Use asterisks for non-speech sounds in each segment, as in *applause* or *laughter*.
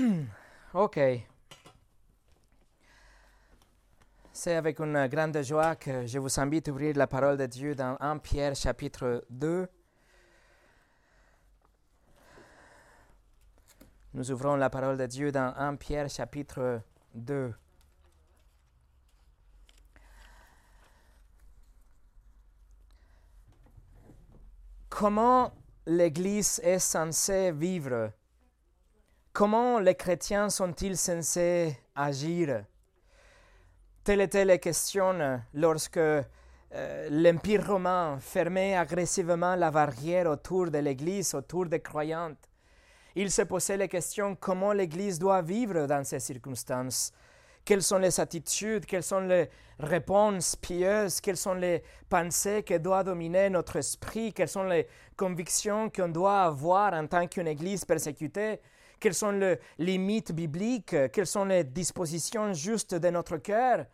*clears throat* ok. C'est avec une grande joie que je vous invite à ouvrir la parole de Dieu dans 1 Pierre chapitre 2. Nous ouvrons la parole de Dieu dans 1 Pierre chapitre 2. Comment l'Église est censée vivre? Comment les chrétiens sont-ils censés agir? Telle était la question lorsque euh, l'Empire romain fermait agressivement la barrière autour de l'Église, autour des croyantes. Il se posait la question comment l'Église doit vivre dans ces circonstances? Quelles sont les attitudes, quelles sont les réponses pieuses, quelles sont les pensées qui doivent dominer notre esprit, quelles sont les convictions qu'on doit avoir en tant qu'une Église persécutée? Quelles sont les limites bibliques, quelles sont les dispositions justes de notre cœur,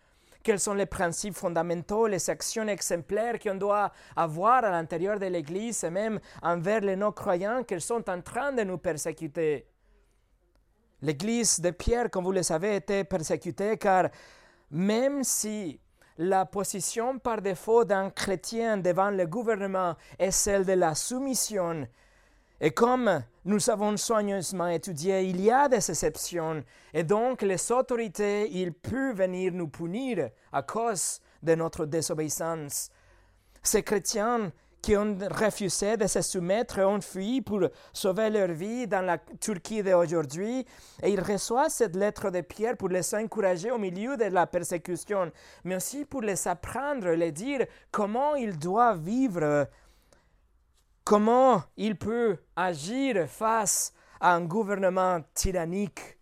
quels sont les principes fondamentaux, les actions exemplaires qu'on doit avoir à l'intérieur de l'Église et même envers les non-croyants qu'ils sont en train de nous persécuter? L'Église de Pierre, comme vous le savez, était persécutée car même si la position par défaut d'un chrétien devant le gouvernement est celle de la soumission, et comme nous avons soigneusement étudié, il y a des exceptions, et donc les autorités, ils peuvent venir nous punir à cause de notre désobéissance. Ces chrétiens qui ont refusé de se soumettre ont fui pour sauver leur vie dans la Turquie d'aujourd'hui, et ils reçoivent cette lettre de Pierre pour les encourager au milieu de la persécution, mais aussi pour les apprendre, les dire comment ils doivent vivre comment il peut agir face à un gouvernement tyrannique?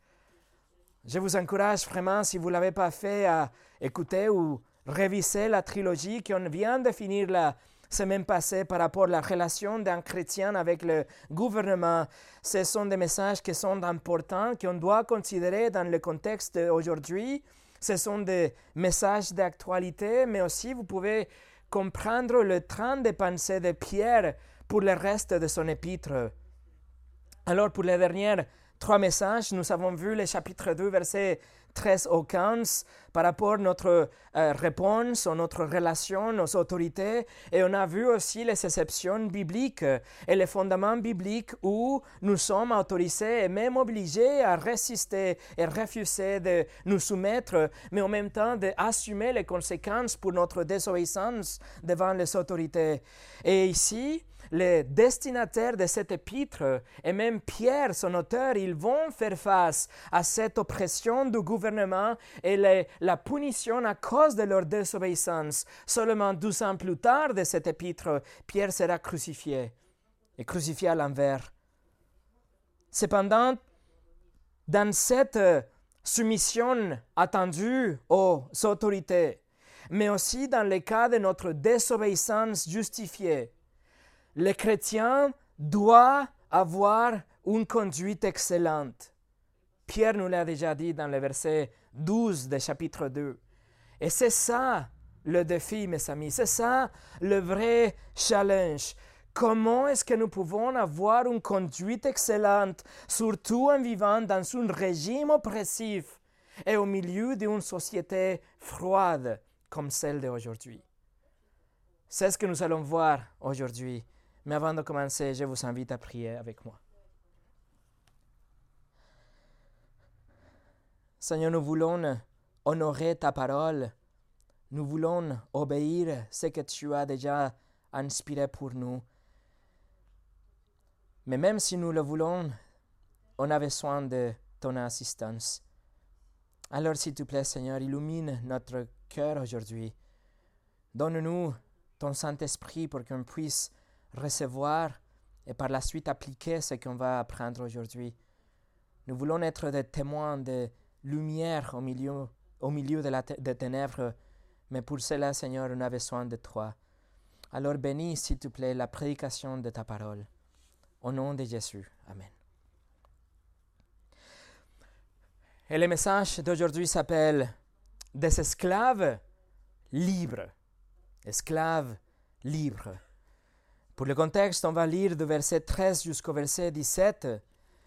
Je vous encourage vraiment, si vous ne l'avez pas fait, à écouter ou réviser la trilogie qu'on vient de finir la semaine passée par rapport à la relation d'un chrétien avec le gouvernement. Ce sont des messages qui sont importants, qu'on doit considérer dans le contexte d'aujourd'hui. Ce sont des messages d'actualité, mais aussi vous pouvez comprendre le train de pensée de Pierre pour le reste de son épître. Alors pour les derniers trois messages, nous avons vu le chapitre 2, versets 13 au 15 par rapport à notre euh, réponse, à notre relation aux autorités. Et on a vu aussi les exceptions bibliques et les fondements bibliques où nous sommes autorisés et même obligés à résister et refuser de nous soumettre, mais en même temps d'assumer les conséquences pour notre désobéissance devant les autorités. Et ici, les destinataires de cet épître, et même Pierre, son auteur, ils vont faire face à cette oppression du gouvernement et la punition à cause de leur désobéissance. Seulement douze ans plus tard de cet épître, Pierre sera crucifié, et crucifié à l'envers. Cependant, dans cette soumission attendue aux autorités, mais aussi dans le cas de notre désobéissance justifiée, le chrétien doit avoir une conduite excellente. Pierre nous l'a déjà dit dans le verset 12 du chapitre 2. Et c'est ça le défi, mes amis, c'est ça le vrai challenge. Comment est-ce que nous pouvons avoir une conduite excellente, surtout en vivant dans un régime oppressif et au milieu d'une société froide comme celle d'aujourd'hui? C'est ce que nous allons voir aujourd'hui mais avant de commencer, je vous invite à prier avec moi. Seigneur, nous voulons honorer ta parole. Nous voulons obéir ce que tu as déjà inspiré pour nous. Mais même si nous le voulons, on a besoin de ton assistance. Alors, s'il te plaît, Seigneur, illumine notre cœur aujourd'hui. Donne-nous ton Saint-Esprit pour qu'on puisse recevoir et par la suite appliquer ce qu'on va apprendre aujourd'hui. Nous voulons être des témoins de lumière au milieu, au milieu de des ténèbres, mais pour cela, Seigneur, on a besoin de toi. Alors bénis, s'il te plaît, la prédication de ta parole. Au nom de Jésus. Amen. Et le message d'aujourd'hui s'appelle Des esclaves libres. Esclaves libres. Pour le contexte, on va lire du verset 13 jusqu'au verset 17.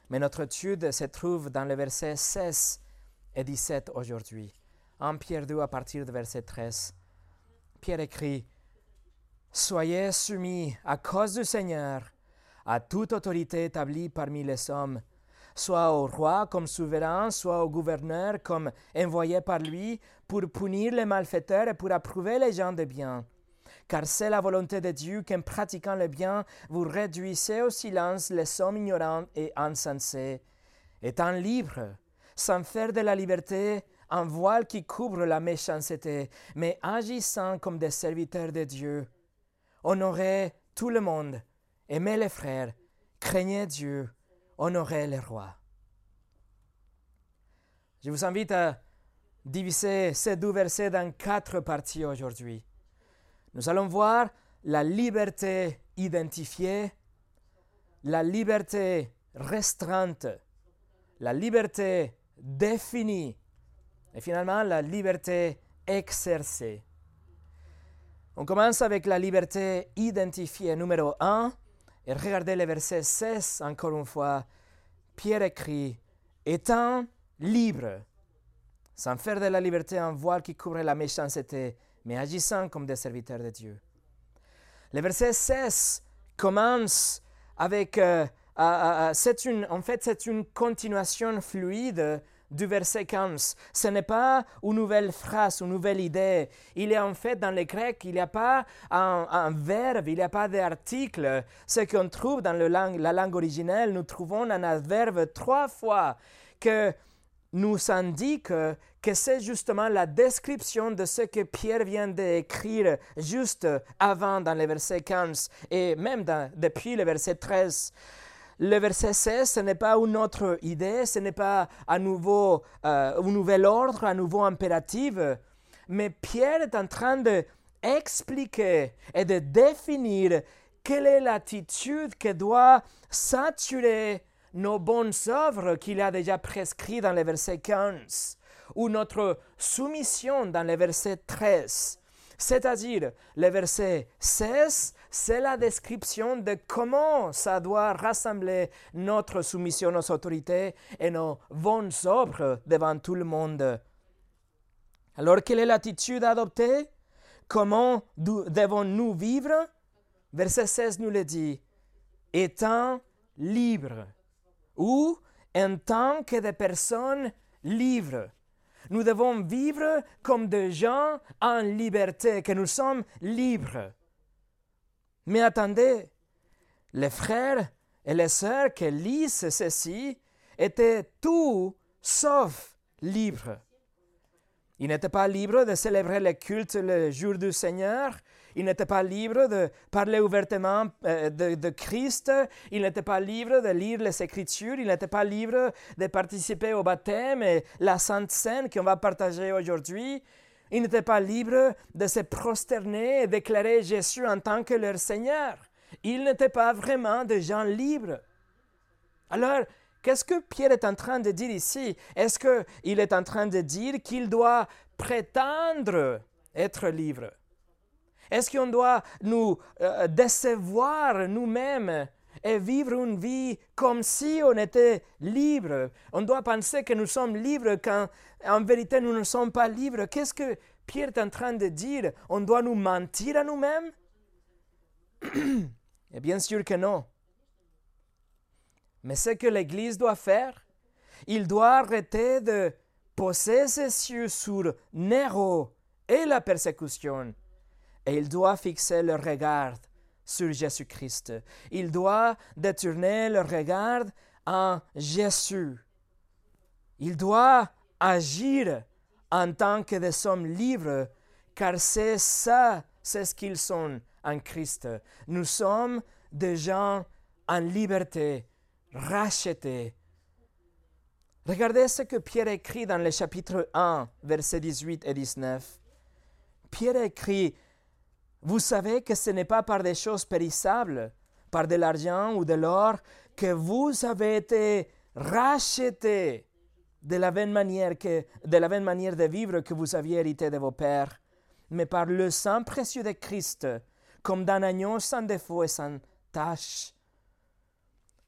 Mais notre étude se trouve dans les versets 16 et 17 aujourd'hui. En Pierre 2 à partir du verset 13. Pierre écrit, Soyez soumis à cause du Seigneur à toute autorité établie parmi les hommes, soit au roi comme souverain, soit au gouverneur comme envoyé par lui pour punir les malfaiteurs et pour approuver les gens de bien. Car c'est la volonté de Dieu qu'en pratiquant le bien, vous réduisez au silence les hommes ignorants et insensés, étant libres, sans faire de la liberté un voile qui couvre la méchanceté, mais agissant comme des serviteurs de Dieu. Honorez tout le monde, aimez les frères, craignez Dieu, honorez les rois. Je vous invite à diviser ces deux versets dans quatre parties aujourd'hui. Nous allons voir la liberté identifiée, la liberté restreinte, la liberté définie et finalement la liberté exercée. On commence avec la liberté identifiée numéro 1 et regardez le verset 16 encore une fois. Pierre écrit, étant libre, sans faire de la liberté un voile qui couvre la méchanceté, mais agissant comme des serviteurs de Dieu. Le verset 16 commence avec, euh, une, en fait, c'est une continuation fluide du verset 15. Ce n'est pas une nouvelle phrase, une nouvelle idée. Il est en fait dans le grec, il n'y a pas un, verbe, il n'y a pas d'article. Ce qu'on trouve dans la langue originelle, nous trouvons un adverbe trois fois que nous indique que c'est justement la description de ce que Pierre vient d'écrire juste avant dans le verset 15 et même depuis le verset 13. Le verset 16, ce n'est pas une autre idée, ce n'est pas à nouveau euh, un nouvel ordre, un nouveau impératif, mais Pierre est en train d'expliquer et de définir quelle est l'attitude que doit saturer nos bonnes œuvres qu'il a déjà prescrites dans le verset 15, ou notre soumission dans le verset 13. C'est-à-dire, le verset 16, c'est la description de comment ça doit rassembler notre soumission aux autorités et nos bonnes œuvres devant tout le monde. Alors, quelle est l'attitude adoptée Comment devons-nous vivre? Verset 16 nous le dit, étant libres ou en tant que des personnes libres. Nous devons vivre comme des gens en liberté, que nous sommes libres. Mais attendez, les frères et les sœurs qui lisent ceci étaient tout sauf libres. Ils n'étaient pas libres de célébrer le culte le jour du Seigneur. Ils n'étaient pas libres de parler ouvertement euh, de, Christ. Ils n'étaient pas libres de lire les Écritures. Ils n'étaient pas libres de participer au baptême et la Sainte Seine qu'on va partager aujourd'hui. Ils n'étaient pas libres de se prosterner et déclarer Jésus en tant que leur Seigneur. Ils n'étaient pas vraiment des gens libres. Alors, Qu'est-ce que Pierre est en train de dire ici? Est-ce qu'il est en train de dire qu'il doit prétendre être libre? Est-ce qu'on doit nous euh, décevoir nous-mêmes et vivre une vie comme si on était libre? On doit penser que nous sommes libres quand en vérité nous ne sommes pas libres. Qu'est-ce que Pierre est en train de dire? On doit nous mentir à nous-mêmes? *coughs* Et bien sûr que non. Mais ce que l'Église doit faire, il doit arrêter de poser ses yeux sur Néro et la persécution, et il doit fixer le regard sur Jésus-Christ. Il doit détourner le regard en Jésus. Il doit agir en tant que des hommes libres, car c'est ça, c'est ce qu'ils sont en Christ. Nous sommes des gens en liberté, racheté. Regardez ce que Pierre écrit dans le chapitre 1, versets 18 et 19. Pierre écrit, Vous savez que ce n'est pas par des choses périssables, par de l'argent ou de l'or, que vous avez été rachetés de la même manière, que, de la même manière de vivre que vous aviez hérité de vos pères, mais par le sang précieux de Christ, comme d'un agneau sans défaut et sans tache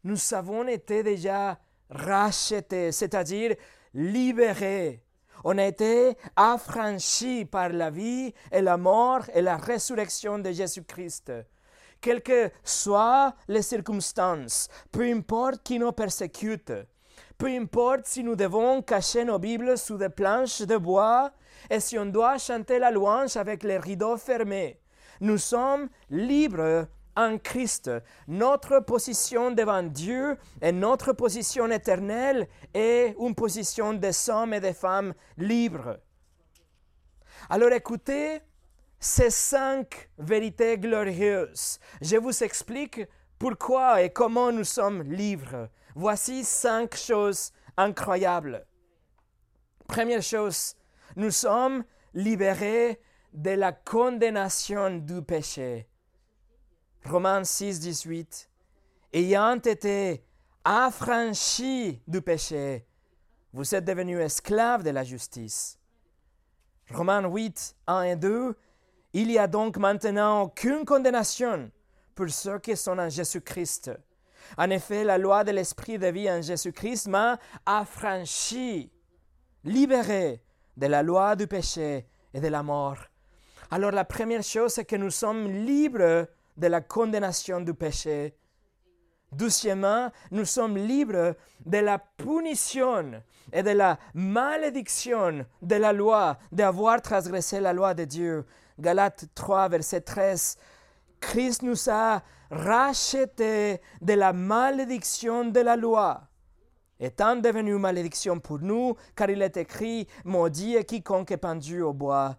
nous avons été déjà rachetés, c'est-à-dire libérés. On a été affranchis par la vie et la mort et la résurrection de Jésus-Christ. Quelles que soient les circonstances, peu importe qui nous persécute, peu importe si nous devons cacher nos Bibles sous des planches de bois et si on doit chanter la louange avec les rideaux fermés, nous sommes libres en Christ. Notre position devant Dieu et notre position éternelle est une position des hommes et des femmes libres. Alors écoutez ces cinq vérités glorieuses. Je vous explique pourquoi et comment nous sommes libres. Voici cinq choses incroyables. Première chose, nous sommes libérés de la condamnation du péché. Romains 6, 18. Ayant été affranchis du péché, vous êtes devenus esclaves de la justice. Romains 8, 1 et 2. Il y a donc maintenant aucune condamnation pour ceux qui sont en Jésus-Christ. En effet, la loi de l'Esprit de vie en Jésus-Christ m'a affranchi, libéré de la loi du péché et de la mort. Alors la première chose, c'est que nous sommes libres de la condamnation du péché. Deuxièmement, nous sommes libres de la punition et de la malédiction de la loi, d'avoir transgressé la loi de Dieu. Galates 3, verset 13. Christ nous a rachetés de la malédiction de la loi, étant devenu malédiction pour nous, car il est écrit, maudit est quiconque est pendu au bois.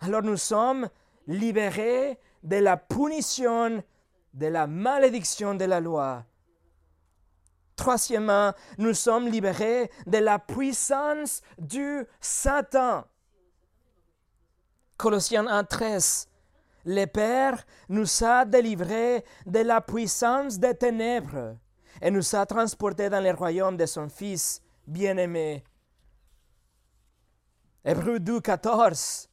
Alors nous sommes libérés de la punition, de la malédiction de la loi. Troisièmement, nous sommes libérés de la puissance du Satan. Colossiens 1.13. Le Père nous a délivrés de la puissance des ténèbres et nous a transportés dans le royaume de son Fils bien-aimé. Hébreu 2.14.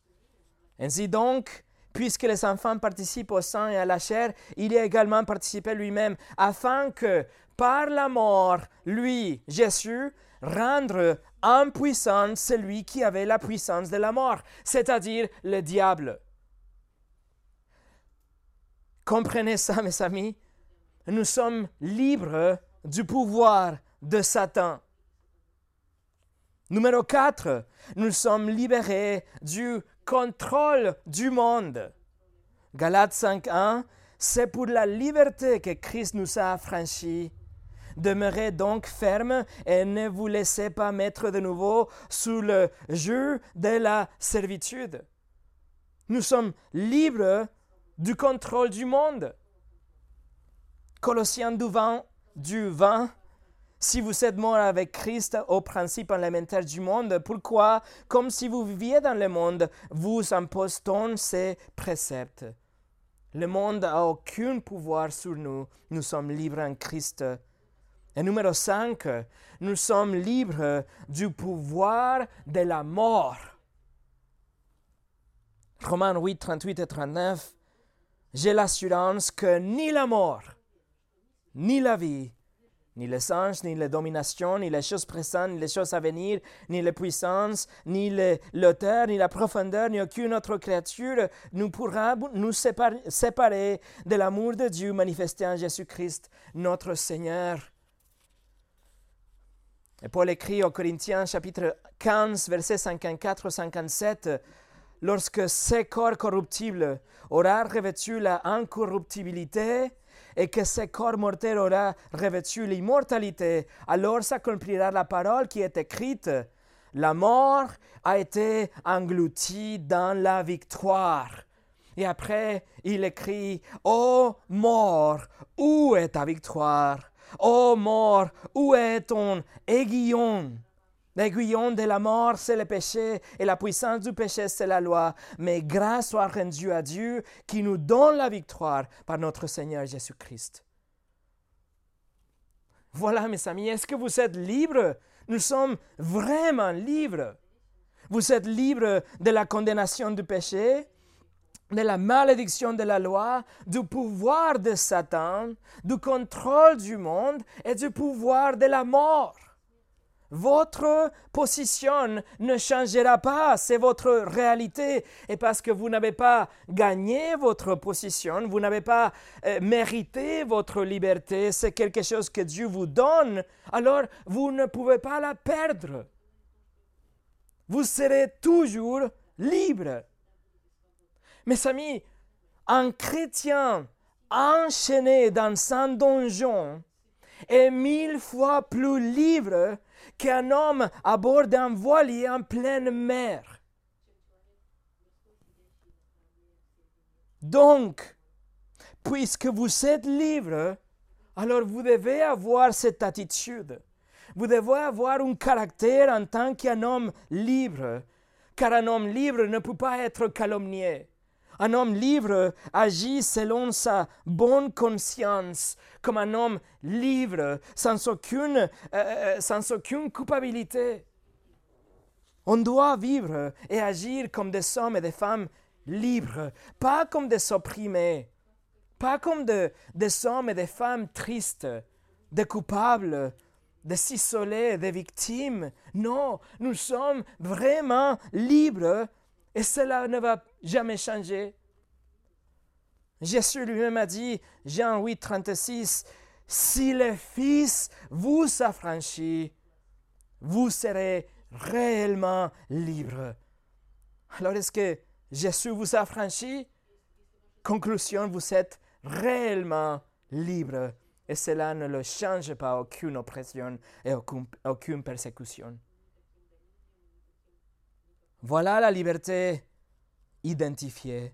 Ainsi donc, puisque les enfants participent au sang et à la chair, il y a également participé lui-même, afin que, par la mort, lui, Jésus, rendre impuissant celui qui avait la puissance de la mort, c'est-à-dire le diable. Comprenez ça, mes amis? Nous sommes libres du pouvoir de Satan. Numéro 4, nous sommes libérés du contrôle du monde. Galates 5.1, c'est pour la liberté que Christ nous a affranchis. Demeurez donc ferme et ne vous laissez pas mettre de nouveau sous le jeu de la servitude. Nous sommes libres du contrôle du monde. Colossiens du 20, du 20 si vous êtes mort avec Christ au principe élémentaire du monde, pourquoi, comme si vous viviez dans le monde, vous impose-t-on ces préceptes? Le monde n'a aucun pouvoir sur nous. Nous sommes libres en Christ. Et numéro 5, nous sommes libres du pouvoir de la mort. Romains 8, 38 et 39. J'ai l'assurance que ni la mort, ni la vie, ni les anges, ni les dominations, ni les choses présentes, ni les choses à venir, ni les puissances, ni l'auteur, ni la profondeur, ni aucune autre créature ne pourra nous séparer, de l'amour de Dieu manifesté en Jésus-Christ, notre Seigneur. Et Paul écrit aux Corinthiens chapitre 15, versets 54-57, Lorsque ce corps corruptible aura revêtu la incorruptibilité, et que ce corps mortel aura revêtu l'immortalité, alors s'accomplira la parole qui est écrite. La mort a été engloutie dans la victoire. Et après, il écrit, Ô mort, où est ta victoire? Ô mort, où est ton aiguillon? L'aiguillon de la mort, c'est le péché, et la puissance du péché, c'est la loi. Mais grâce soit rendue à Dieu qui nous donne la victoire par notre Seigneur Jésus-Christ. Voilà, mes amis, est-ce que vous êtes libres? Nous sommes vraiment libres. Vous êtes libres de la condamnation du péché. de la malédiction de la loi, du pouvoir de Satan, du contrôle du monde et du pouvoir de la mort. Votre position ne changera pas, c'est votre réalité. Et parce que vous n'avez pas gagné votre position, vous n'avez pas euh, mérité votre liberté, c'est quelque chose que Dieu vous donne, alors vous ne pouvez pas la perdre. Vous serez toujours libre. Mes amis, un chrétien enchaîné dans un donjon est mille fois plus libre qu'un homme à bord d'un voilier en pleine mer. Donc, puisque vous êtes libre, alors vous devez avoir cette attitude. Vous devez avoir un caractère en tant qu'un homme libre, car un homme libre ne peut pas être calomnié. Un homme libre agit selon sa bonne conscience, comme un homme libre, sans aucune, euh, euh, sans aucune culpabilité. On doit vivre et agir comme des hommes et des femmes libres, pas comme des opprimés, pas comme des hommes et des femmes tristes, des coupables, des isolés, des victimes. Non, nous sommes vraiment libres et cela ne va jamais changer. Jésus lui-même a dit, Jean 8, 36, Si le Fils vous affranchit, vous serez réellement libre. Alors est-ce que Jésus vous a franchi Conclusion, vous êtes réellement libre. Et cela ne le change pas aucune oppression et aucune, aucune persécution. Voilà la liberté identifiée.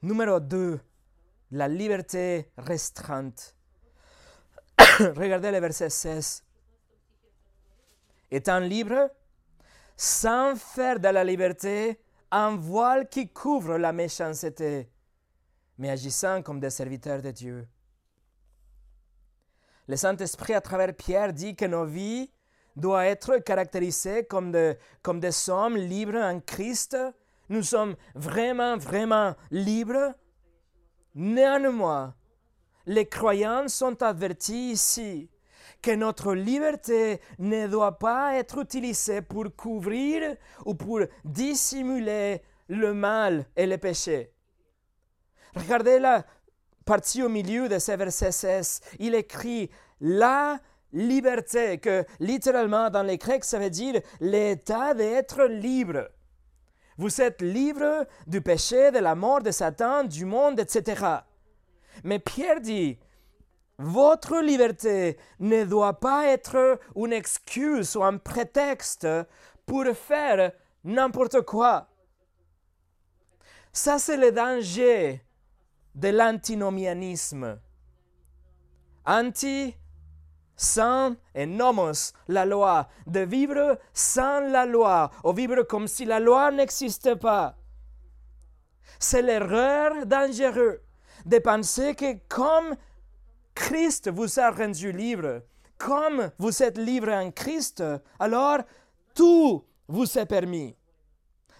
Numéro 2, la liberté restreinte. *coughs* Regardez le verset 16. Étant libre, sans faire de la liberté un voile qui couvre la méchanceté, mais agissant comme des serviteurs de Dieu. Le Saint-Esprit, à travers Pierre, dit que nos vies doivent être caractérisées comme, comme des hommes libres en Christ, nous sommes vraiment, vraiment libres. Néanmoins, les croyants sont avertis ici que notre liberté ne doit pas être utilisée pour couvrir ou pour dissimuler le mal et le péché. Regardez la partie au milieu de ce verset 16. Il écrit la liberté, que littéralement dans les Grecs ça veut dire l'état d'être libre. Vous êtes libre du péché, de la mort, de Satan, du monde, etc. Mais Pierre dit, votre liberté ne doit pas être une excuse ou un prétexte pour faire n'importe quoi. Ça, c'est le danger de l'antinomianisme. Anti sans et nomos la loi, de vivre sans la loi, ou vivre comme si la loi n'existait pas. C'est l'erreur dangereuse de penser que comme Christ vous a rendu libre, comme vous êtes libre en Christ, alors tout vous est permis.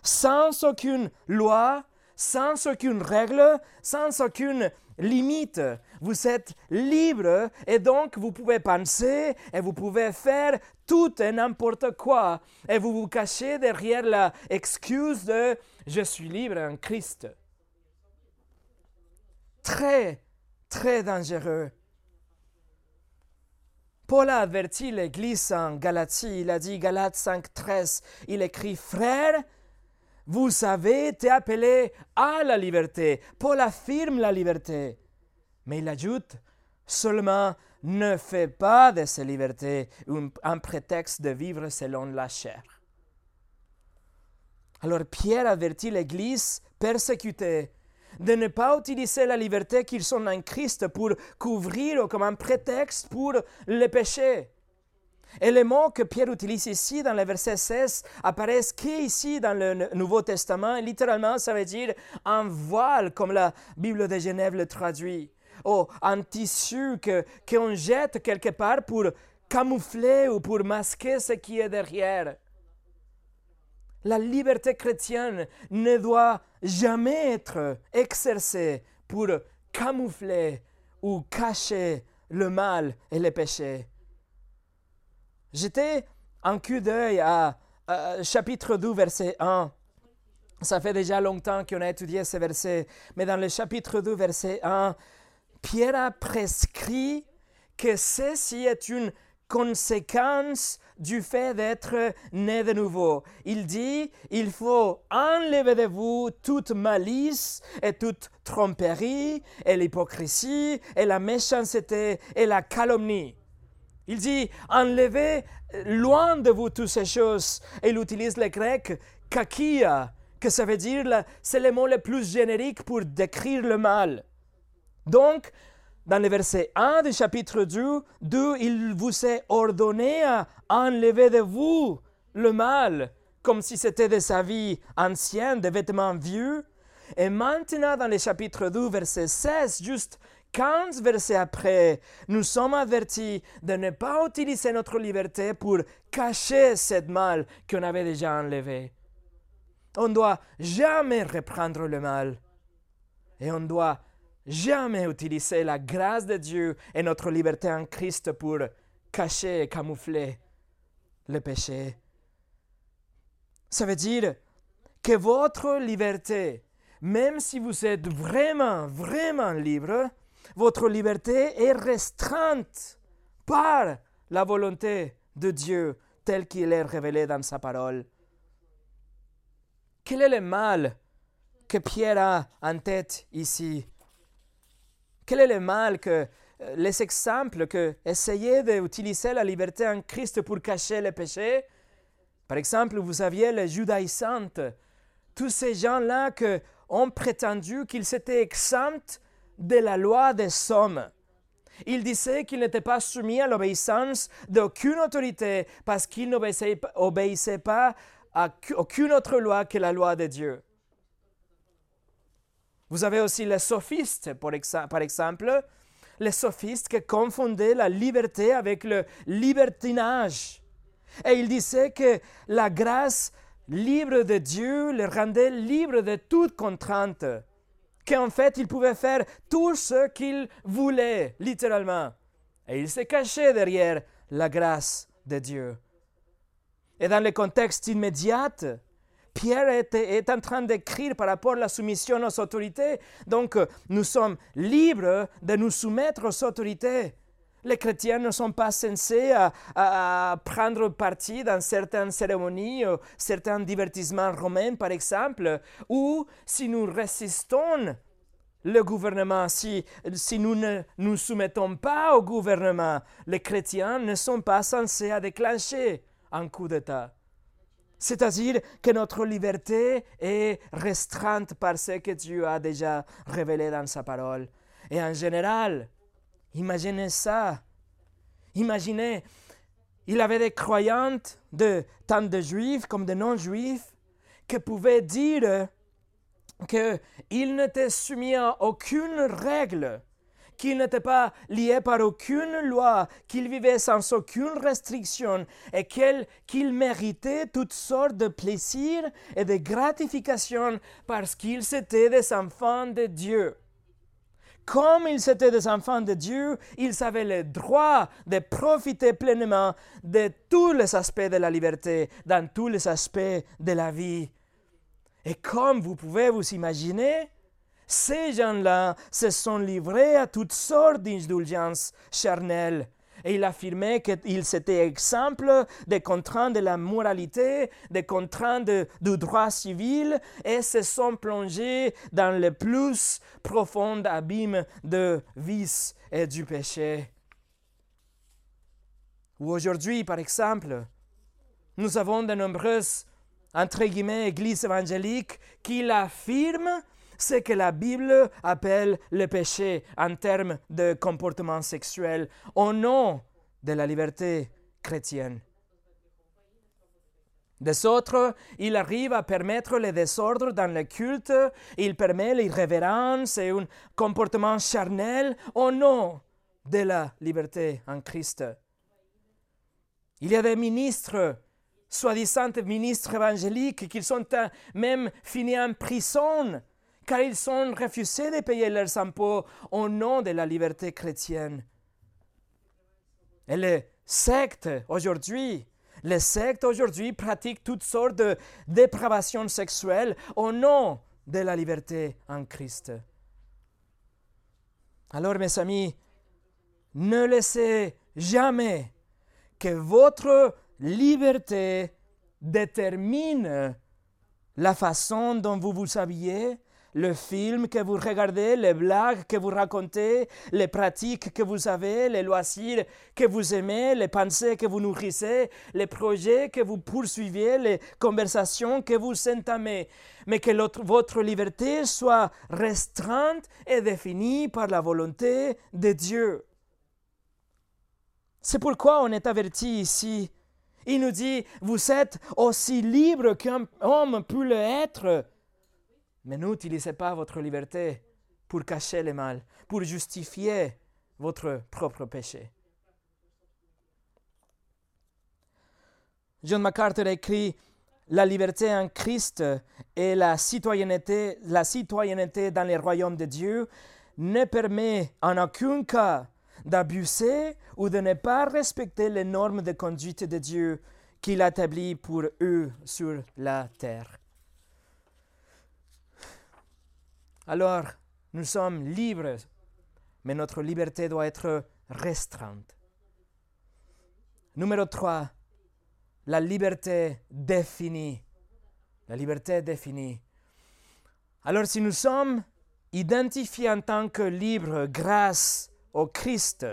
Sans aucune loi, sans aucune règle, sans aucune limite. Vous êtes libre et donc vous pouvez penser et vous pouvez faire tout et n'importe quoi. Et vous vous cachez derrière la excuse de je suis libre en Christ. Très, très dangereux. Paul a averti l'Église en Galatie. Il a dit, Galates 5.13, il écrit, Frères, vous avez été appelés à la liberté. Paul affirme la liberté. Mais il ajoute, seulement ne fais pas de cette liberté un, prétexte de vivre selon la chair. Alors Pierre avertit l'Église persécutée de ne pas utiliser la liberté qu'ils ont en Christ pour couvrir ou comme un prétexte pour le péché. Et les mots que Pierre utilise ici dans le verset 16 apparaissent qu'ici dans le Nouveau Testament. littéralement, ça veut dire un voile, comme la Bible de Genève le traduit. Ou un tissu qu'on jette quelque part pour camoufler ou pour masquer ce qui est derrière. La liberté chrétienne ne doit jamais être exercée pour camoufler ou cacher le mal et les péchés. J'étais un coup d'œil à, chapitre 2, verset 1. Ça fait déjà longtemps qu'on a étudié ce verset, mais dans le chapitre 2, verset 1, Pierre a prescrit que ceci est une conséquence du fait d'être né de nouveau. Il dit, il faut enlever de vous toute malice et toute tromperie et l'hypocrisie et la méchanceté et la calomnie. Il dit, enlevez loin de vous toutes ces choses. Il utilise le grec kakia, que ça veut dire, c'est le mot le plus générique pour décrire le mal. Donc, dans le verset 1 du chapitre 2, 2, il vous est ordonné à enlever de vous le mal, comme si c'était de sa vie ancienne, des vêtements vieux. Et maintenant, dans le chapitre 2, verset 16, juste 15 versets après, nous sommes avertis de ne pas utiliser notre liberté pour cacher cette mal qu'on avait déjà enlevé. On doit jamais reprendre le mal. Et on doit jamais utiliser la grâce de Dieu et notre liberté en Christ pour cacher et camoufler le péché. Ça veut dire que votre liberté, même si vous êtes vraiment, vraiment libre, votre liberté est restreinte par la volonté de Dieu telle qu'il est révélé dans sa parole. Quel est le mal que Pierre a en tête ici? Quel est le mal que euh, les exemples que essayer d'utiliser la liberté en Christ pour cacher les péchés Par exemple, vous aviez les judaïsantes, tous ces gens-là qui ont prétendu qu'ils étaient exempts de la loi des sommes. Ils disaient qu'ils n'étaient pas soumis à l'obéissance d'aucune autorité parce qu'ils n'obéissaient pas à aucune autre loi que la loi de Dieu. Vous avez aussi les sophistes, par exemple, les sophistes qui confondaient la liberté avec le libertinage. Et ils disaient que la grâce libre de Dieu les rendait libres de toute contrainte, qu'en fait ils pouvaient faire tout ce qu'ils voulaient, littéralement. Et ils se cachaient derrière la grâce de Dieu. Et dans le contexte immédiat, Pierre est, en train d'écrire par rapport à la soumission aux autorités. Donc, euh, nous sommes libres de nous soumettre aux autorités. Les chrétiens ne sont pas censés à, prendre parti dans certaines cérémonies, ou certains divertissements romains, par exemple, ou si nous résistons le gouvernement, si, si nous ne nous soumettons pas au gouvernement, les chrétiens ne sont pas censés à déclencher un coup d'État. C'est-à-dire que notre liberté est restreinte par ce que Dieu a déjà révélé dans sa parole. Et en général, imaginez ça. Imaginez, il avait des croyantes, de, tant de juifs comme de non-juifs, qui pouvaient dire qu'ils n'étaient soumis à aucune règle qu'il n'était pas lié par aucune loi, qu'il vivait sans aucune restriction et qu'il méritait toutes sortes de plaisirs et de gratifications parce qu'ils étaient des enfants de Dieu. Comme ils étaient des enfants de Dieu, ils avaient le droit de profiter pleinement de tous les aspects de la liberté, dans tous les aspects de la vie. Et comme vous pouvez vous imaginer, ces gens-là se sont livrés à toutes sortes d'indulgences charnelles. Et il affirmait qu'ils étaient exemples des contraintes de la moralité, des contraintes du droit civil, et se sont plongés dans le plus profond abîme de vice et du péché. Ou aujourd'hui, par exemple, nous avons de nombreuses, entre guillemets, églises évangéliques qui l'affirment ce que la Bible appelle le péché en termes de comportement sexuel au nom de la liberté chrétienne. Des autres, il arrive à permettre le désordre dans le culte, il permet l'irrévérence et un comportement charnel au nom de la liberté en Christ. Il y a des ministres soi-disant ministres évangéliques, qu'ils sont même finis en prison, car ils ont refusé de payer leurs impôts au nom de la liberté chrétienne. Et les sectes aujourd'hui, les sectes aujourd'hui pratiquent toutes sortes de dépravations sexuelles au nom de la liberté en Christ. Alors mes amis, ne laissez jamais que votre liberté détermine la façon dont vous vous habillez, le film que vous regardez, les blagues que vous racontez, les pratiques que vous avez, les loisirs que vous aimez, les pensées que vous nourrissez, les projets que vous poursuivez, les conversations que vous entamez, mais que votre liberté soit restreinte et définie par la volonté de Dieu. C'est pourquoi on est averti ici. Il nous dit, vous êtes aussi libre qu'un homme peut l'être. Mais n'utilisez pas votre liberté pour cacher le mal, pour justifier votre propre péché. John MacArthur écrit La liberté en Christ et la citoyenneté, la citoyenneté dans les royaumes de Dieu ne permet en aucun cas d'abuser ou de ne pas respecter les normes de conduite de Dieu qu'il a établies pour eux sur la terre. Alors, nous sommes libres, mais notre liberté doit être restreinte. Numéro 3, la liberté définie. La liberté définie. Alors si nous sommes identifiés en tant que libres grâce au Christ.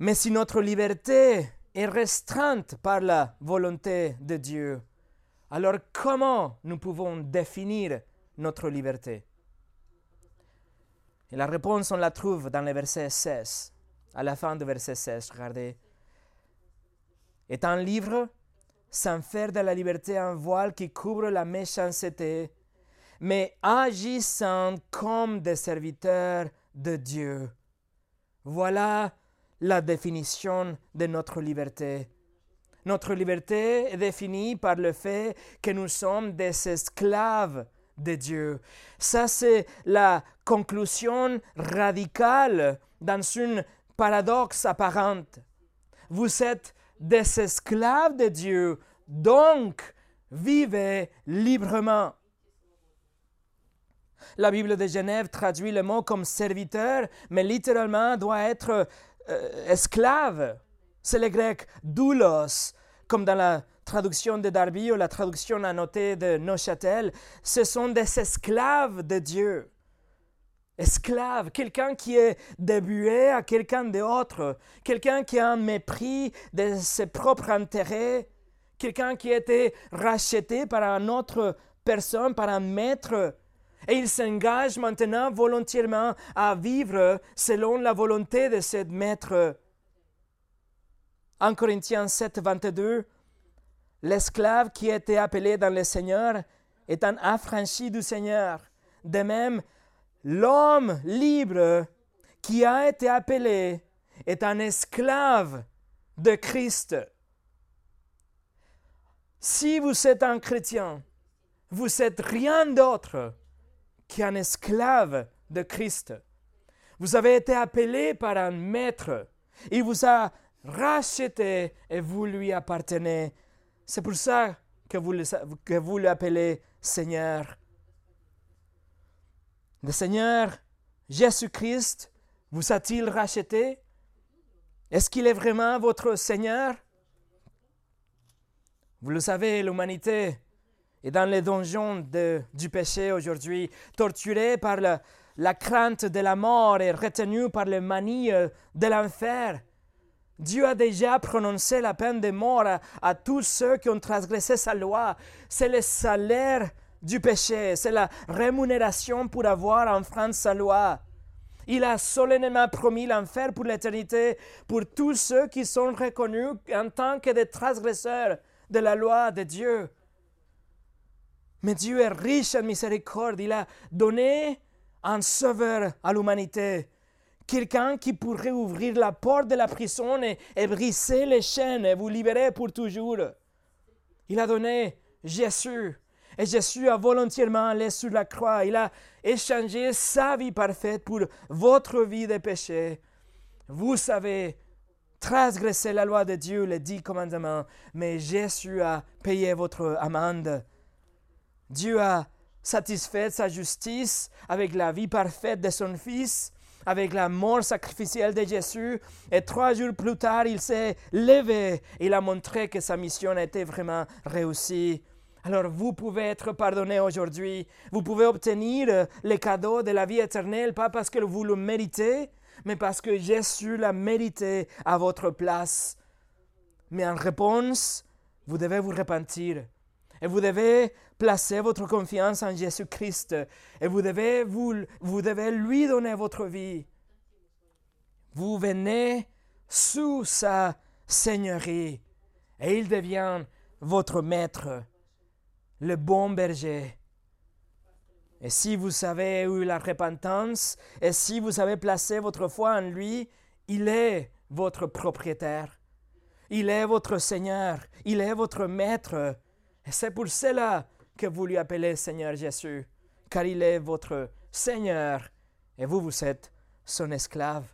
Mais si notre liberté est restreinte par la volonté de Dieu, alors comment nous pouvons définir notre liberté Et la réponse, on la trouve dans le verset 16, à la fin du verset 16, regardez. Est un livre sans faire de la liberté un voile qui couvre la méchanceté, mais agissant comme des serviteurs de Dieu. Voilà la définition de notre liberté. Notre liberté est définie par le fait que nous sommes des esclaves de Dieu. Ça, c'est la conclusion radicale dans une paradoxe apparente. Vous êtes des esclaves de Dieu, donc vivez librement. La Bible de Genève traduit le mot comme serviteur, mais littéralement doit être euh, esclave. C'est le grec doulos, comme dans la traduction de Darby ou la traduction annotée de Neuchâtel. Ce sont des esclaves de Dieu. Esclave, quelqu'un qui est débué à quelqu'un d'autre, quelqu'un qui a un mépris de ses propres intérêts, quelqu'un qui a été racheté par une autre personne, par un maître, et il s'engage maintenant volontairement à vivre selon la volonté de ce maître. En Corinthiens 7, 22, l'esclave qui été appelé dans le Seigneur est un affranchi du Seigneur. De même, l'homme libre qui a été appelé est un esclave de Christ. Si vous êtes un chrétien, vous êtes rien d'autre qui est un esclave de Christ. Vous avez été appelé par un maître. Il vous a racheté et vous lui appartenez. C'est pour ça que vous, que vous l'appelez Seigneur. Le Seigneur Jésus-Christ vous a-t-il racheté? Est-ce qu'il est vraiment votre Seigneur? Vous le savez, l'humanité et dans les donjons du péché aujourd'hui, torturé par la, la, crainte de la mort et retenu par les manies euh, de l'enfer. Dieu a déjà prononcé la peine de mort à, tous ceux qui ont transgressé sa loi. C'est le salaire du péché, c'est la rémunération pour avoir enfreint sa loi. Il a solennellement promis l'enfer pour l'éternité pour tous ceux qui sont reconnus en tant que des transgresseurs de la loi de Dieu. Mais Dieu est riche en miséricorde. Il a donné un sauveur à l'humanité. Quelqu'un qui pourrait ouvrir la porte de la prison et, briser les chaînes et vous libérer pour toujours. Il a donné Jésus. Et Jésus a volontairement allé sur la croix. Il a échangé sa vie parfaite pour votre vie de péché. Vous savez transgresser la loi de Dieu, les dix commandements, mais Jésus a payé votre amende. Dieu a satisfait sa justice avec la vie parfaite de son Fils, avec la mort sacrificielle de Jésus, et trois jours plus tard, il s'est levé. Il a montré que sa mission était vraiment réussie. Alors vous pouvez être pardonné aujourd'hui. Vous pouvez obtenir le cadeau de la vie éternelle, pas parce que vous le méritez, mais parce que Jésus l'a mérité à votre place. Mais en réponse, vous devez vous repentir. Et vous devez placer votre confiance en Jésus-Christ. Et vous devez, vous, vous devez lui donner votre vie. Vous venez sous sa seigneurie. Et il devient votre maître, le bon berger. Et si vous avez eu la repentance, et si vous avez placé votre foi en lui, il est votre propriétaire. Il est votre Seigneur. Il est votre maître. Et c'est pour cela que vous lui appelez Seigneur Jésus, car il est votre Seigneur et vous, vous êtes son esclave.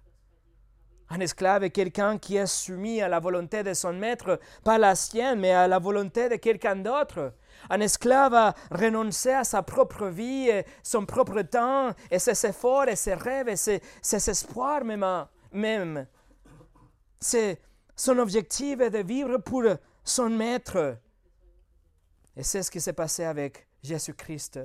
Un esclave est quelqu'un qui est soumis à la volonté de son maître, pas la sienne, mais à la volonté de quelqu'un d'autre. Un esclave a renoncé à sa propre vie, et son propre temps, et ses efforts, et ses rêves, et ses, espoirs même. même. C'est, son objectif est de vivre pour son maître. Et c'est ce qui s'est passé avec Jésus-Christ.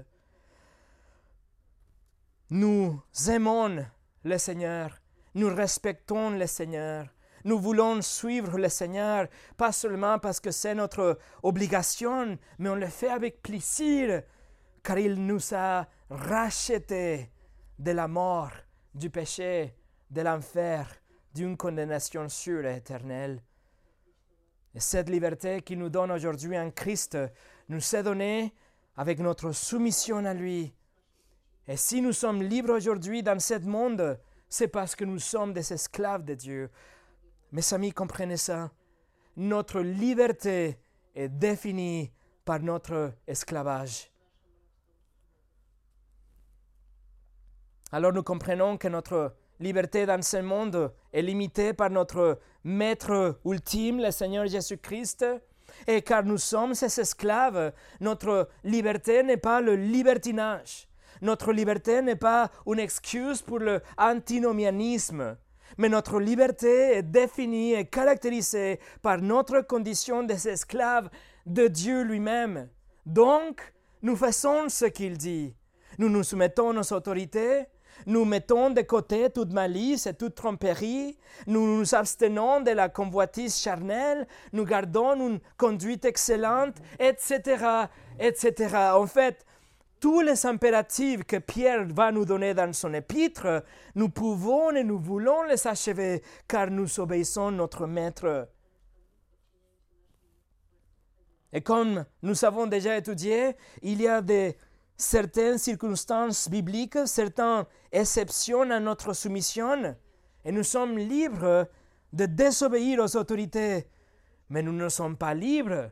Nous aimons le Seigneur, nous respectons le Seigneur, nous voulons suivre le Seigneur, pas seulement parce que c'est notre obligation, mais on le fait avec plaisir, car il nous a rachetés de la mort, du péché, de l'enfer, d'une condamnation sûre et éternelle. Et cette liberté qu'il nous donne aujourd'hui en Christ nous s'est donné avec notre soumission à lui. Et si nous sommes libres aujourd'hui dans ce monde, c'est parce que nous sommes des esclaves de Dieu. Mes amis, comprenez ça. Notre liberté est définie par notre esclavage. Alors nous comprenons que notre liberté dans ce monde est limitée par notre Maître ultime, le Seigneur Jésus-Christ, et car nous sommes ses esclaves, notre liberté n'est pas le libertinage. Notre liberté n'est pas une excuse pour l'antinomianisme. Mais notre liberté est définie et caractérisée par notre condition d'esclaves de Dieu lui-même. Donc, nous faisons ce qu'il dit. Nous nous soumettons aux autorités, nous mettons de côté toute malice et toute tromperie, nous nous abstenons de la convoitise charnelle, nous gardons une conduite excellente, etc., etc. En fait, tous les impératifs que Pierre va nous donner dans son épître, nous pouvons et nous voulons les achever car nous obéissons notre Maître. Et comme nous avons déjà étudié, il y a des certaines circonstances bibliques, certaines exceptions à notre soumission, et nous sommes libres de désobéir aux autorités, mais nous ne sommes pas libres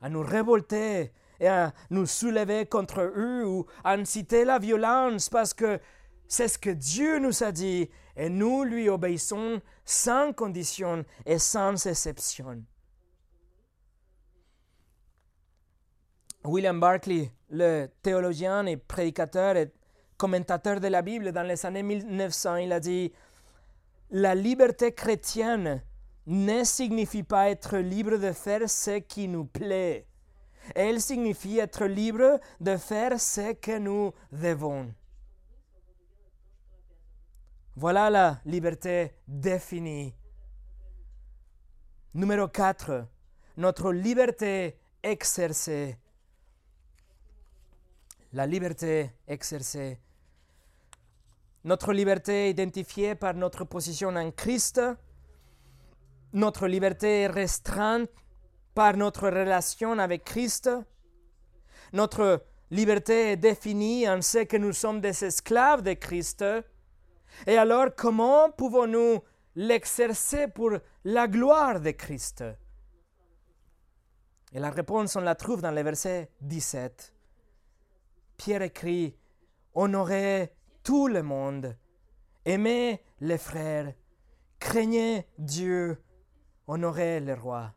à nous révolter et à nous soulever contre eux ou à inciter la violence parce que c'est ce que Dieu nous a dit et nous lui obéissons sans condition et sans exception. William Barclay, le théologien et prédicateur et commentateur de la Bible dans les années 1900, il a dit La liberté chrétienne ne signifie pas être libre de faire ce qui nous plaît. Elle signifie être libre de faire ce que nous devons. Voilà la liberté définie. Numéro 4. Notre liberté exercée la liberté exercée. Notre liberté identifiée par notre position en Christ, notre liberté restreinte par notre relation avec Christ, notre liberté est définie en ce que nous sommes des esclaves de Christ. Et alors, comment pouvons-nous l'exercer pour la gloire de Christ? Et la réponse, on la trouve dans le verset 17. Pierre écrit, Honorez tout le monde, aimez les frères, craignez Dieu, honorez le roi.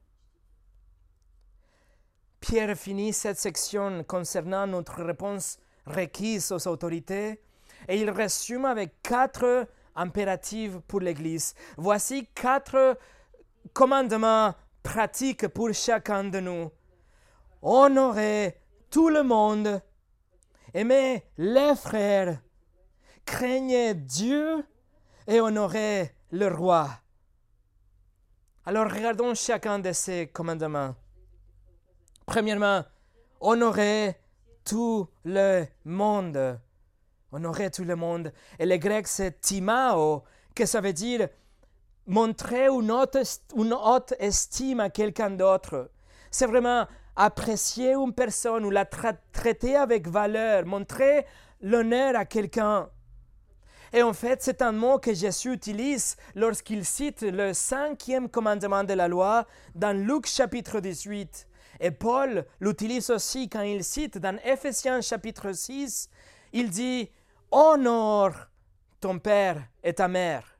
Pierre finit cette section concernant notre réponse requise aux autorités et il résume avec quatre impératifs pour l'Église. Voici quatre commandements pratiques pour chacun de nous. Honorer tout le monde, aimer les frères, craignez Dieu et honorer le roi. Alors regardons chacun de ces commandements. Premièrement, honorer tout le monde. Honorer tout le monde. Et le grec, c'est timao, que ça veut dire montrer une haute estime à quelqu'un d'autre. C'est vraiment apprécier une personne ou la traiter avec valeur, montrer l'honneur à quelqu'un. Et en fait, c'est un mot que Jésus utilise lorsqu'il cite le cinquième commandement de la loi dans Luc chapitre 18. Et Paul l'utilise aussi quand il cite dans Ephésiens chapitre 6, il dit Honore ton père et ta mère.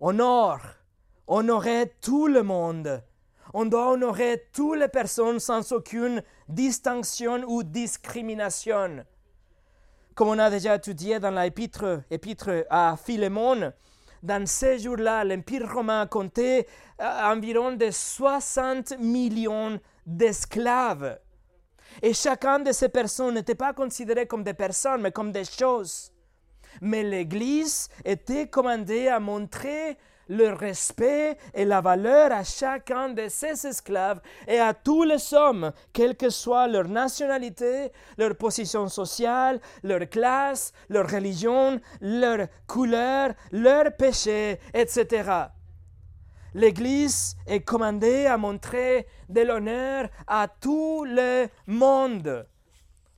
Honore, honorer tout le monde. On doit honorer toutes les personnes sans aucune distinction ou discrimination. Comme on a déjà étudié dans l'épître épître à Philémon, dans ces jours-là, l'Empire romain comptait euh, environ de 60 millions d'esclaves. Et chacune de ces personnes n'était pas considérée comme des personnes, mais comme des choses. Mais l'Église était commandée à montrer le respect et la valeur à chacun de ses esclaves et à tous les hommes, quelle que soit leur nationalité, leur position sociale, leur classe, leur religion, leur couleur, leur péché, etc. L'Église est commandée à montrer de l'honneur à tout le monde.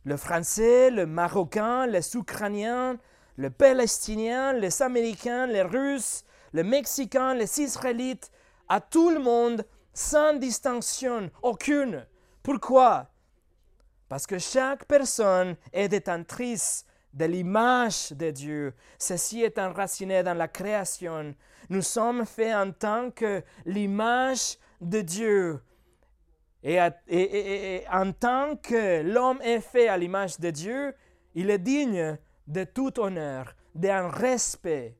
Le français, le marocain, les ukrainiens, le palestinien, les américains, les russes, les Mexicains, les Israélites, à tout le monde, sans distinction aucune. Pourquoi? Parce que chaque personne est détentrice de l'image de Dieu. Ceci est enraciné dans la création. Nous sommes faits en tant que l'image de Dieu. Et, et, en tant que l'homme est fait à l'image de Dieu, il est digne de tout honneur, d'un respect.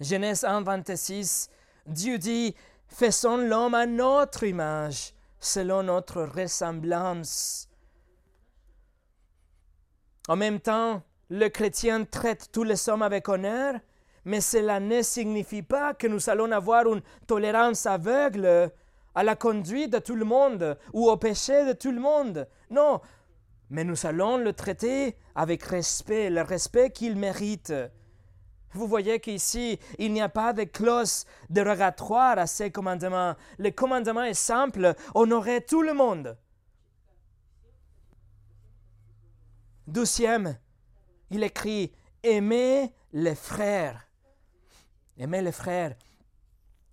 Genèse 1, 26, Dieu dit, faisons l'homme à notre image, selon notre ressemblance. En même temps, le chrétien traite tous les hommes avec honneur, mais cela ne signifie pas que nous allons avoir une tolérance aveugle à la conduite de tout le monde ou au péché de tout le monde. Non, mais nous allons le traiter avec respect, le respect qu'il mérite. Vous voyez qu'ici, il n'y a pas de clause dérogatoire à ces commandements. Le commandement est simple, honorer tout le monde. Douzième, il écrit, aimer les frères. Aimer les frères.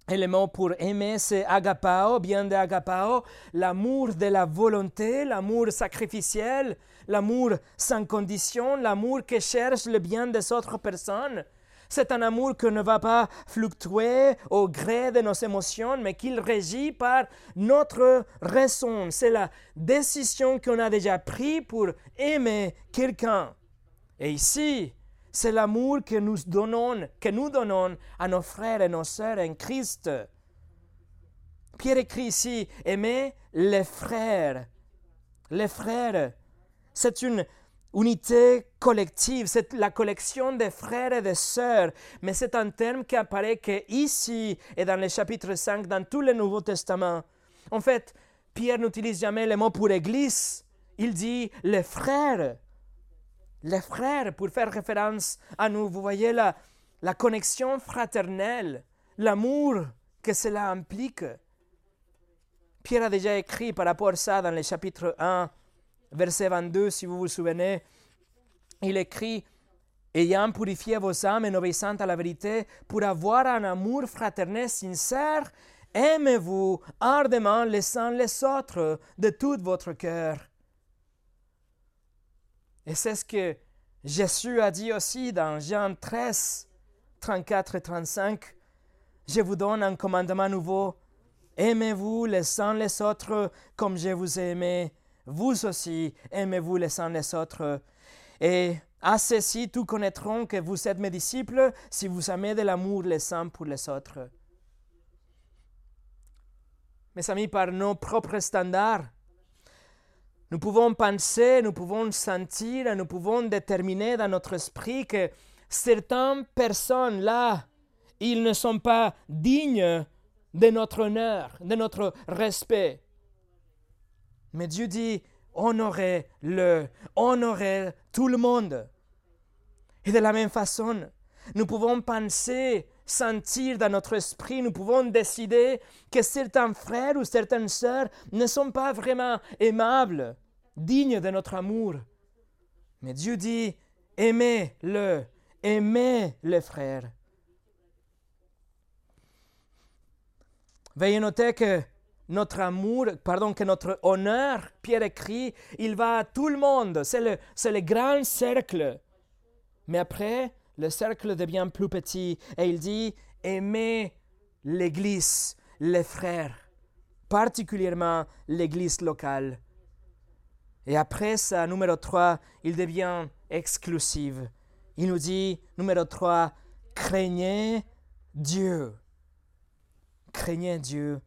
Et le mot pour aimer, c'est agapao, bien de agapao, l'amour de la volonté, l'amour sacrificiel, l'amour sans condition, l'amour qui cherche le bien des autres personnes. C'est un amour qui ne va pas fluctuer au gré de nos émotions, mais qu'il régit par notre raison. C'est la décision qu'on a déjà prise pour aimer quelqu'un. Et ici, c'est l'amour que nous donnons, que nous donnons à nos frères et nos sœurs en Christ. Pierre écrit ici, aimer les frères. Les frères, c'est une unité collective, c'est la collection des frères et des sœurs, mais c'est un terme qui apparaît que ici et dans le chapitre 5, dans tout le Nouveau Testament. En fait, Pierre n'utilise jamais le mot pour église, il dit les frères. Les frères, pour faire référence à nous, vous voyez la, la connexion fraternelle, l'amour que cela implique. Pierre a déjà écrit par rapport à ça dans le chapitre 1, verset 22, si vous vous souvenez, il écrit Ayant purifié vos âmes en obéissant à la vérité, pour avoir un amour fraternel sincère, aimez-vous ardemment les uns les autres de tout votre cœur. Et c'est ce que Jésus a dit aussi dans Jean 13, 34 et 35. Je vous donne un commandement nouveau. Aimez-vous les uns les autres comme je vous ai aimé. Vous aussi, aimez-vous les uns les autres. Et à ceci, tous connaîtront que vous êtes mes disciples si vous aimez de l'amour les uns pour les autres. Mes amis, par nos propres standards, nous pouvons penser, nous pouvons sentir, nous pouvons déterminer dans notre esprit que certaines personnes là, ils ne sont pas dignes de notre honneur, de notre respect. Mais Dieu dit, honorez-le, honorez tout le monde. Et de la même façon, nous pouvons penser, sentir dans notre esprit, nous pouvons décider que certains frères ou certaines sœurs ne sont pas vraiment aimables, dignes de notre amour. Mais Dieu dit, aimez-le, aimez les frères. Veuillez noter que notre amour, pardon, que notre honneur, Pierre écrit, il va à tout le monde. C'est le, c'est le grand cercle. Mais après, le cercle devient plus petit et il dit aimez l'Église, les frères, particulièrement l'Église locale. Et après ça, numéro 3, il devient exclusif. Il nous dit, numéro 3, craignez Dieu. Craignez Dieu.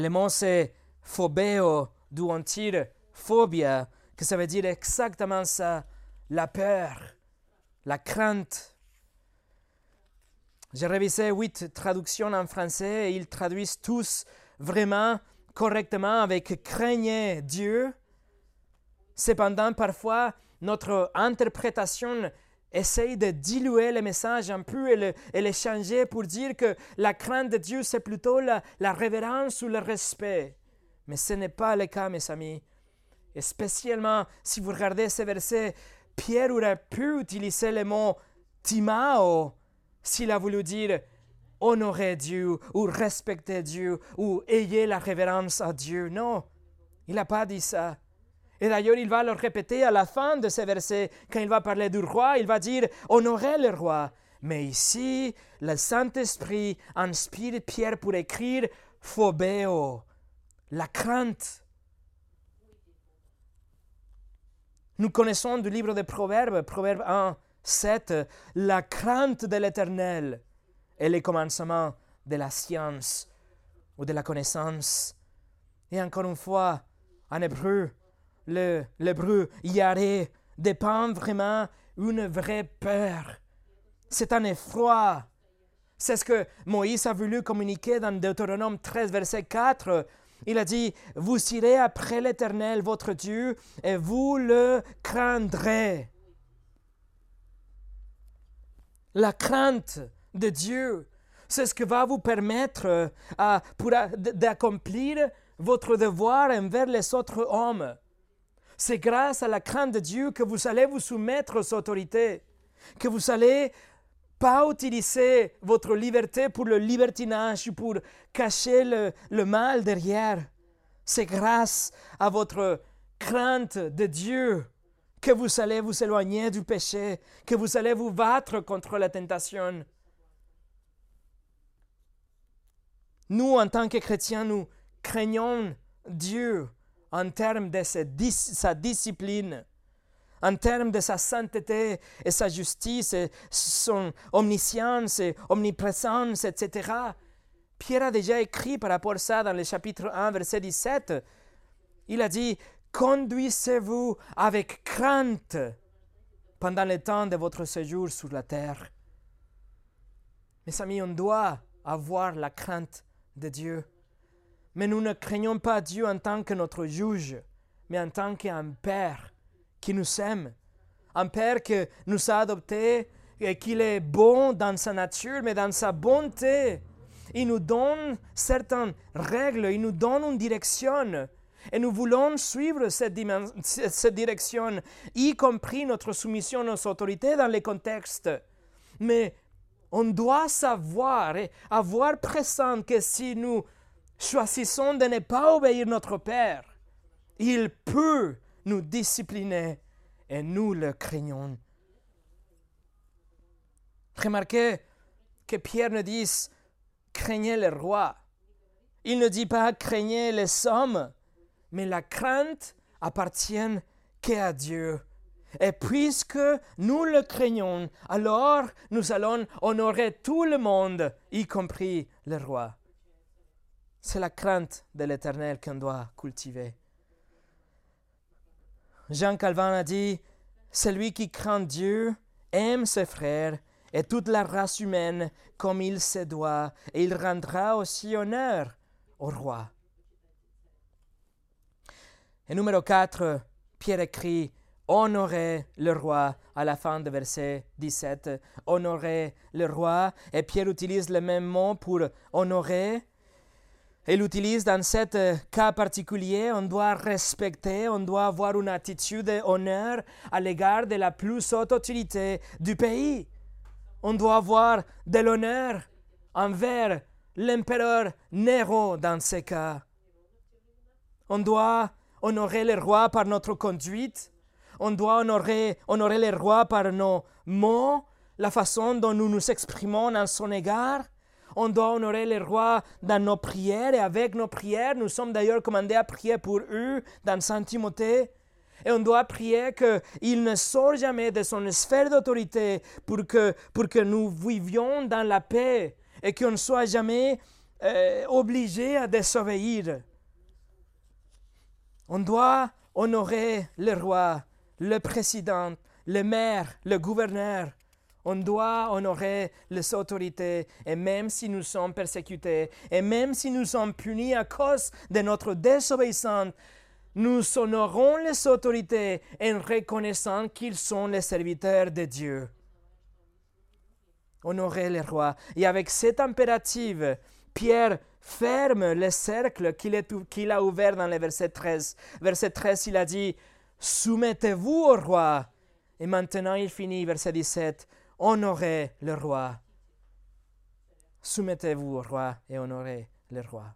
Mot c'est phobéo, d'où on tire phobia, que ça veut dire exactement ça, la peur la crainte. J'ai révisé huit traductions en français et ils traduisent tous vraiment correctement avec craignez Dieu. Cependant, parfois, notre interprétation essaye de diluer le message un peu et le, changer pour dire que la crainte de Dieu, c'est plutôt la, révérence ou le respect. Mais ce n'est pas le cas, mes amis. Et spécialement si vous regardez ces versets, Pierre aurait pu utiliser le mot timao s'il a voulu dire honorer Dieu ou respecter Dieu ou ayez la révérence à Dieu. Non, il n'a pas dit ça. Et d'ailleurs, il va le répéter à la fin de ce verset, quand il va parler du roi, il va dire honorez le roi. Mais ici, le Saint-Esprit inspire Pierre pour écrire phobéo, la crainte. Nous connaissons du livre des Proverbes, Proverbe 1, 7, la crainte de l'Éternel est le commencement de la science ou de la connaissance. Et encore une fois, en hébreu, l'hébreu yaré dépend vraiment une vraie peur. C'est un effroi. C'est ce que Moïse a voulu communiquer dans Deutéronome 13, verset 4. Il a dit, vous irez après l'Éternel, votre Dieu, et vous le craindrez. La crainte de Dieu, c'est ce qui va vous permettre euh, d'accomplir votre devoir envers les autres hommes. C'est grâce à la crainte de Dieu que vous allez vous soumettre aux autorités, que vous allez pas utiliser votre liberté pour le libertinage ou pour cacher le, le mal derrière. C'est grâce à votre crainte de Dieu que vous allez vous éloigner du péché, que vous allez vous battre contre la tentation. Nous, en tant que chrétiens, nous craignons Dieu en termes de sa discipline en termes de sa sainteté et sa justice et son omniscience et omniprésence, etc. Pierre a déjà écrit par rapport à ça dans le chapitre 1, verset 17. Il a dit, conduisez-vous avec crainte pendant le temps de votre séjour sur la terre. Mes amis, on doit avoir la crainte de Dieu. Mais nous ne craignons pas Dieu en tant que notre juge, mais en tant qu'un Père qui nous aime, un Père qui nous a adoptés et qu'il est bon dans sa nature, mais dans sa bonté. Il nous donne certaines règles, il nous donne une direction. Et nous voulons suivre cette, direction, y compris notre soumission aux autorités dans les contextes. Mais On doit savoir et avoir présent que si nous choisissons de ne pas obéir notre Père, il peut nous discipliner et nous le craignons. Remarquez que Pierre ne dit craignez le roi. Il ne dit pas craignez les hommes, mais la crainte appartient qu'à Dieu. Et puisque nous le craignons, alors nous allons honorer tout le monde, y compris le roi. C'est la crainte de l'Éternel qu'on doit cultiver. Jean Calvin a dit, Celui qui craint Dieu aime ses frères et toute la race humaine comme il se doit, et il rendra aussi honneur au roi. Et numéro 4, Pierre écrit Honorez le roi à la fin du verset 17. Honorez le roi. Et Pierre utilise le même mot pour honorer. Il utilise dans ce cas particulier, on doit respecter, on doit avoir une attitude d'honneur à l'égard de la plus haute autorité du pays. On doit avoir de l'honneur envers l'empereur Nero dans ce cas. On doit honorer le roi par notre conduite. On doit honorer, honorer le roi par nos mots, la façon dont nous nous exprimons en son égard. On doit honorer le roi dans nos prières et avec nos prières. Nous sommes d'ailleurs commandés à prier pour eux dans Saint Timothée. Et on doit prier qu'il ne sorte jamais de son sphère d'autorité pour que, pour que nous vivions dans la paix et qu'on ne soit jamais euh, obligé à désobéir. On doit honorer le roi, le président, le maire, le gouverneur. On doit honorer les autorités, et même si nous sommes persécutés, et même si nous sommes punis à cause de notre désobéissance, nous honorons les autorités en reconnaissant qu'ils sont les serviteurs de Dieu. Honorer les rois. Et avec cet impératif, Pierre ferme le cercle qu'il a ouvert dans le verset 13. Verset 13, il a dit, Soumettez-vous au roi. Et maintenant, il finit, verset 17, Honorez le roi. Soumettez-vous au roi et honorez le roi.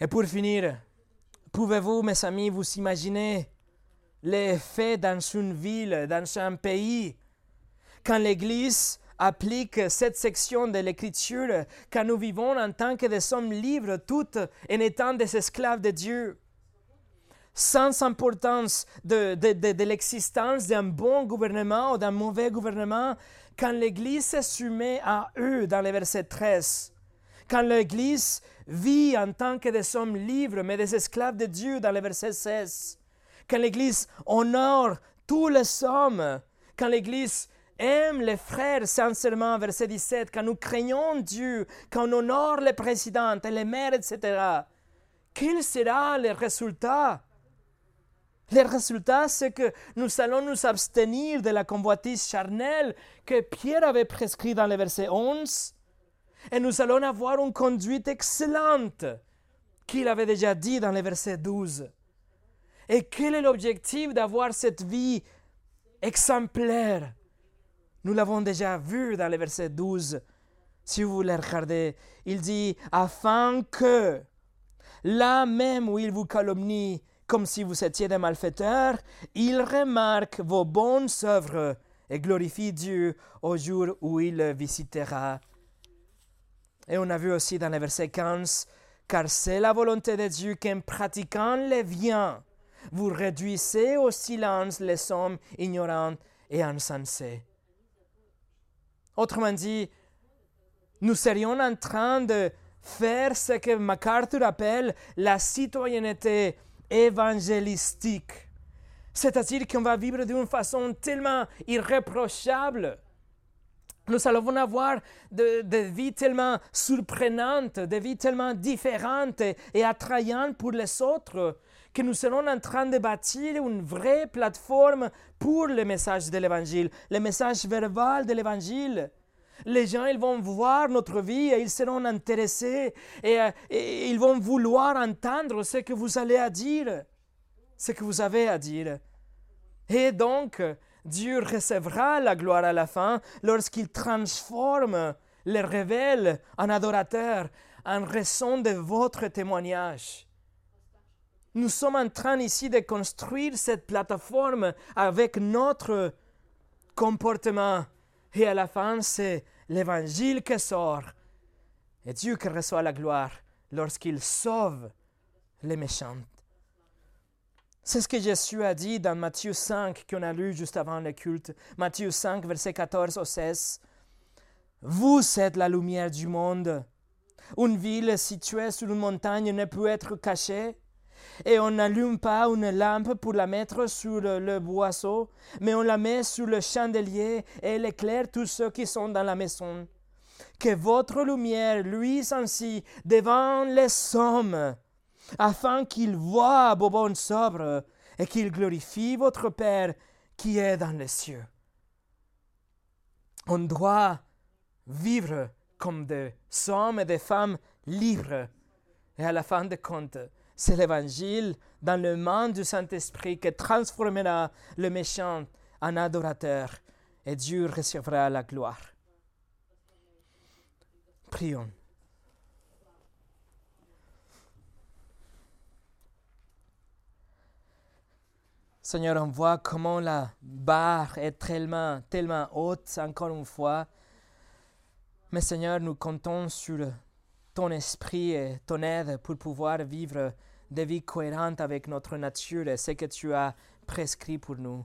Et pour finir, Pouvez-vous, mes amis, vous imaginer les faits dans une ville, dans un pays, quand l'Église applique cette section de l'Écriture, quand nous vivons en tant que des hommes libres, toutes en étant des esclaves de Dieu, sans importance de, de, de, l'existence d'un bon gouvernement ou d'un mauvais gouvernement, quand l'Église se soumet à eux dans le verset 13, quand l'Église vit en tant que des hommes libres, mais des esclaves de Dieu dans le verset 16. Quand l'Église honore tous les hommes, quand l'Église aime les frères sincèrement, verset 17, quand nous craignons Dieu, quand on honore les présidents et les maires, etc., quel sera le résultat le résultat, c'est que nous allons nous abstenir de la convoitise charnelle que Pierre avait prescrit dans le verset 11 et nous allons avoir une conduite excellente qu'il avait déjà dit dans le verset 12. Et quel est l'objectif d'avoir cette vie exemplaire? Nous l'avons déjà vu dans le verset 12. Si vous le regardez, il dit afin que là même où il vous calomnie comme si vous étiez des malfaiteurs, il remarque vos bonnes œuvres et glorifie Dieu au jour où il visitera et on a vu aussi dans le verset 15, car c'est la volonté de Dieu qu'en pratiquant les biens, vous réduisez au silence les hommes ignorants et insensés. Autrement dit, nous serions en train de faire ce que MacArthur appelle la citoyenneté évangélistique. C'est-à-dire qu'on va vivre d'une façon tellement irréprochable nous allons avoir des de vies tellement surprenantes, des vies tellement différentes et, attrayantes pour les autres, que nous serons en train de bâtir une vraie plateforme pour le message de l'Évangile, le message verbal de l'Évangile. Les gens, ils vont voir notre vie et ils seront intéressés et, et, ils vont vouloir entendre ce que vous allez dire, ce que vous avez à dire. Et donc, Dieu recevra la gloire à la fin lorsqu'il transforme les révèle en adorateurs en raison de votre témoignage. Nous sommes en train ici de construire cette plateforme avec notre comportement. Et à la fin, c'est l'évangile qui sort. Et Dieu qui reçoit la gloire lorsqu'il sauve les méchants. C'est ce que Jésus a dit dans Matthieu 5 qu'on a lu juste avant le culte. Matthieu 5, verset 14 au 16. Vous êtes la lumière du monde. Une ville située sur une montagne ne peut être cachée. Et on n'allume pas une lampe pour la mettre sur le, boisseau, mais on la met sur le chandelier et elle éclaire tous ceux qui sont dans la maison. Que votre lumière luise ainsi devant les hommes, afin qu'ils voient vos bonnes œuvres et qu'ils glorifient votre Père qui est dans les cieux. On doit vivre comme des hommes et des femmes libres. Et à la fin de compte, c'est l'évangile dans le monde du Saint-Esprit qui transformera le méchant en adorateur et Dieu recevra la gloire. Prions. Seigneur, on voit comment la barre est tellement, tellement haute, encore une fois. Mais Seigneur, nous comptons sur ton esprit et ton aide pour pouvoir vivre des vies cohérentes avec notre nature et ce que tu as prescrit pour nous.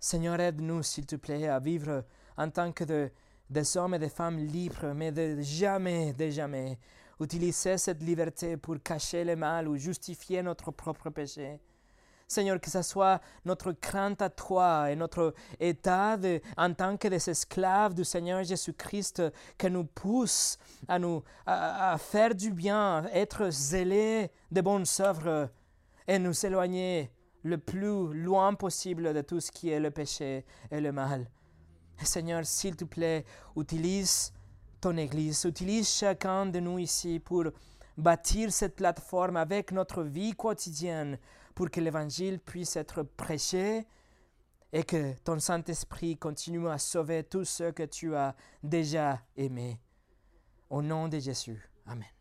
Seigneur, aide-nous, s'il te plaît, à vivre en tant que des hommes et des femmes libres, mais de jamais, de jamais utiliser cette liberté pour cacher le mal ou justifier notre propre péché. Seigneur, que ce soit notre crainte à toi et notre état en tant que des esclaves du Seigneur Jésus-Christ qui nous pousse à, nous, à, faire du bien, être zélés de bonnes œuvres et nous éloigner le plus loin possible de tout ce qui est le péché et le mal. Seigneur, s'il te plaît, utilise ton Église, utilise chacun de nous ici pour bâtir cette plateforme avec notre vie quotidienne pour que l'Évangile puisse être prêché et que ton Saint-Esprit continue à sauver tous ceux que tu as déjà aimés. Au nom de Jésus. Amen.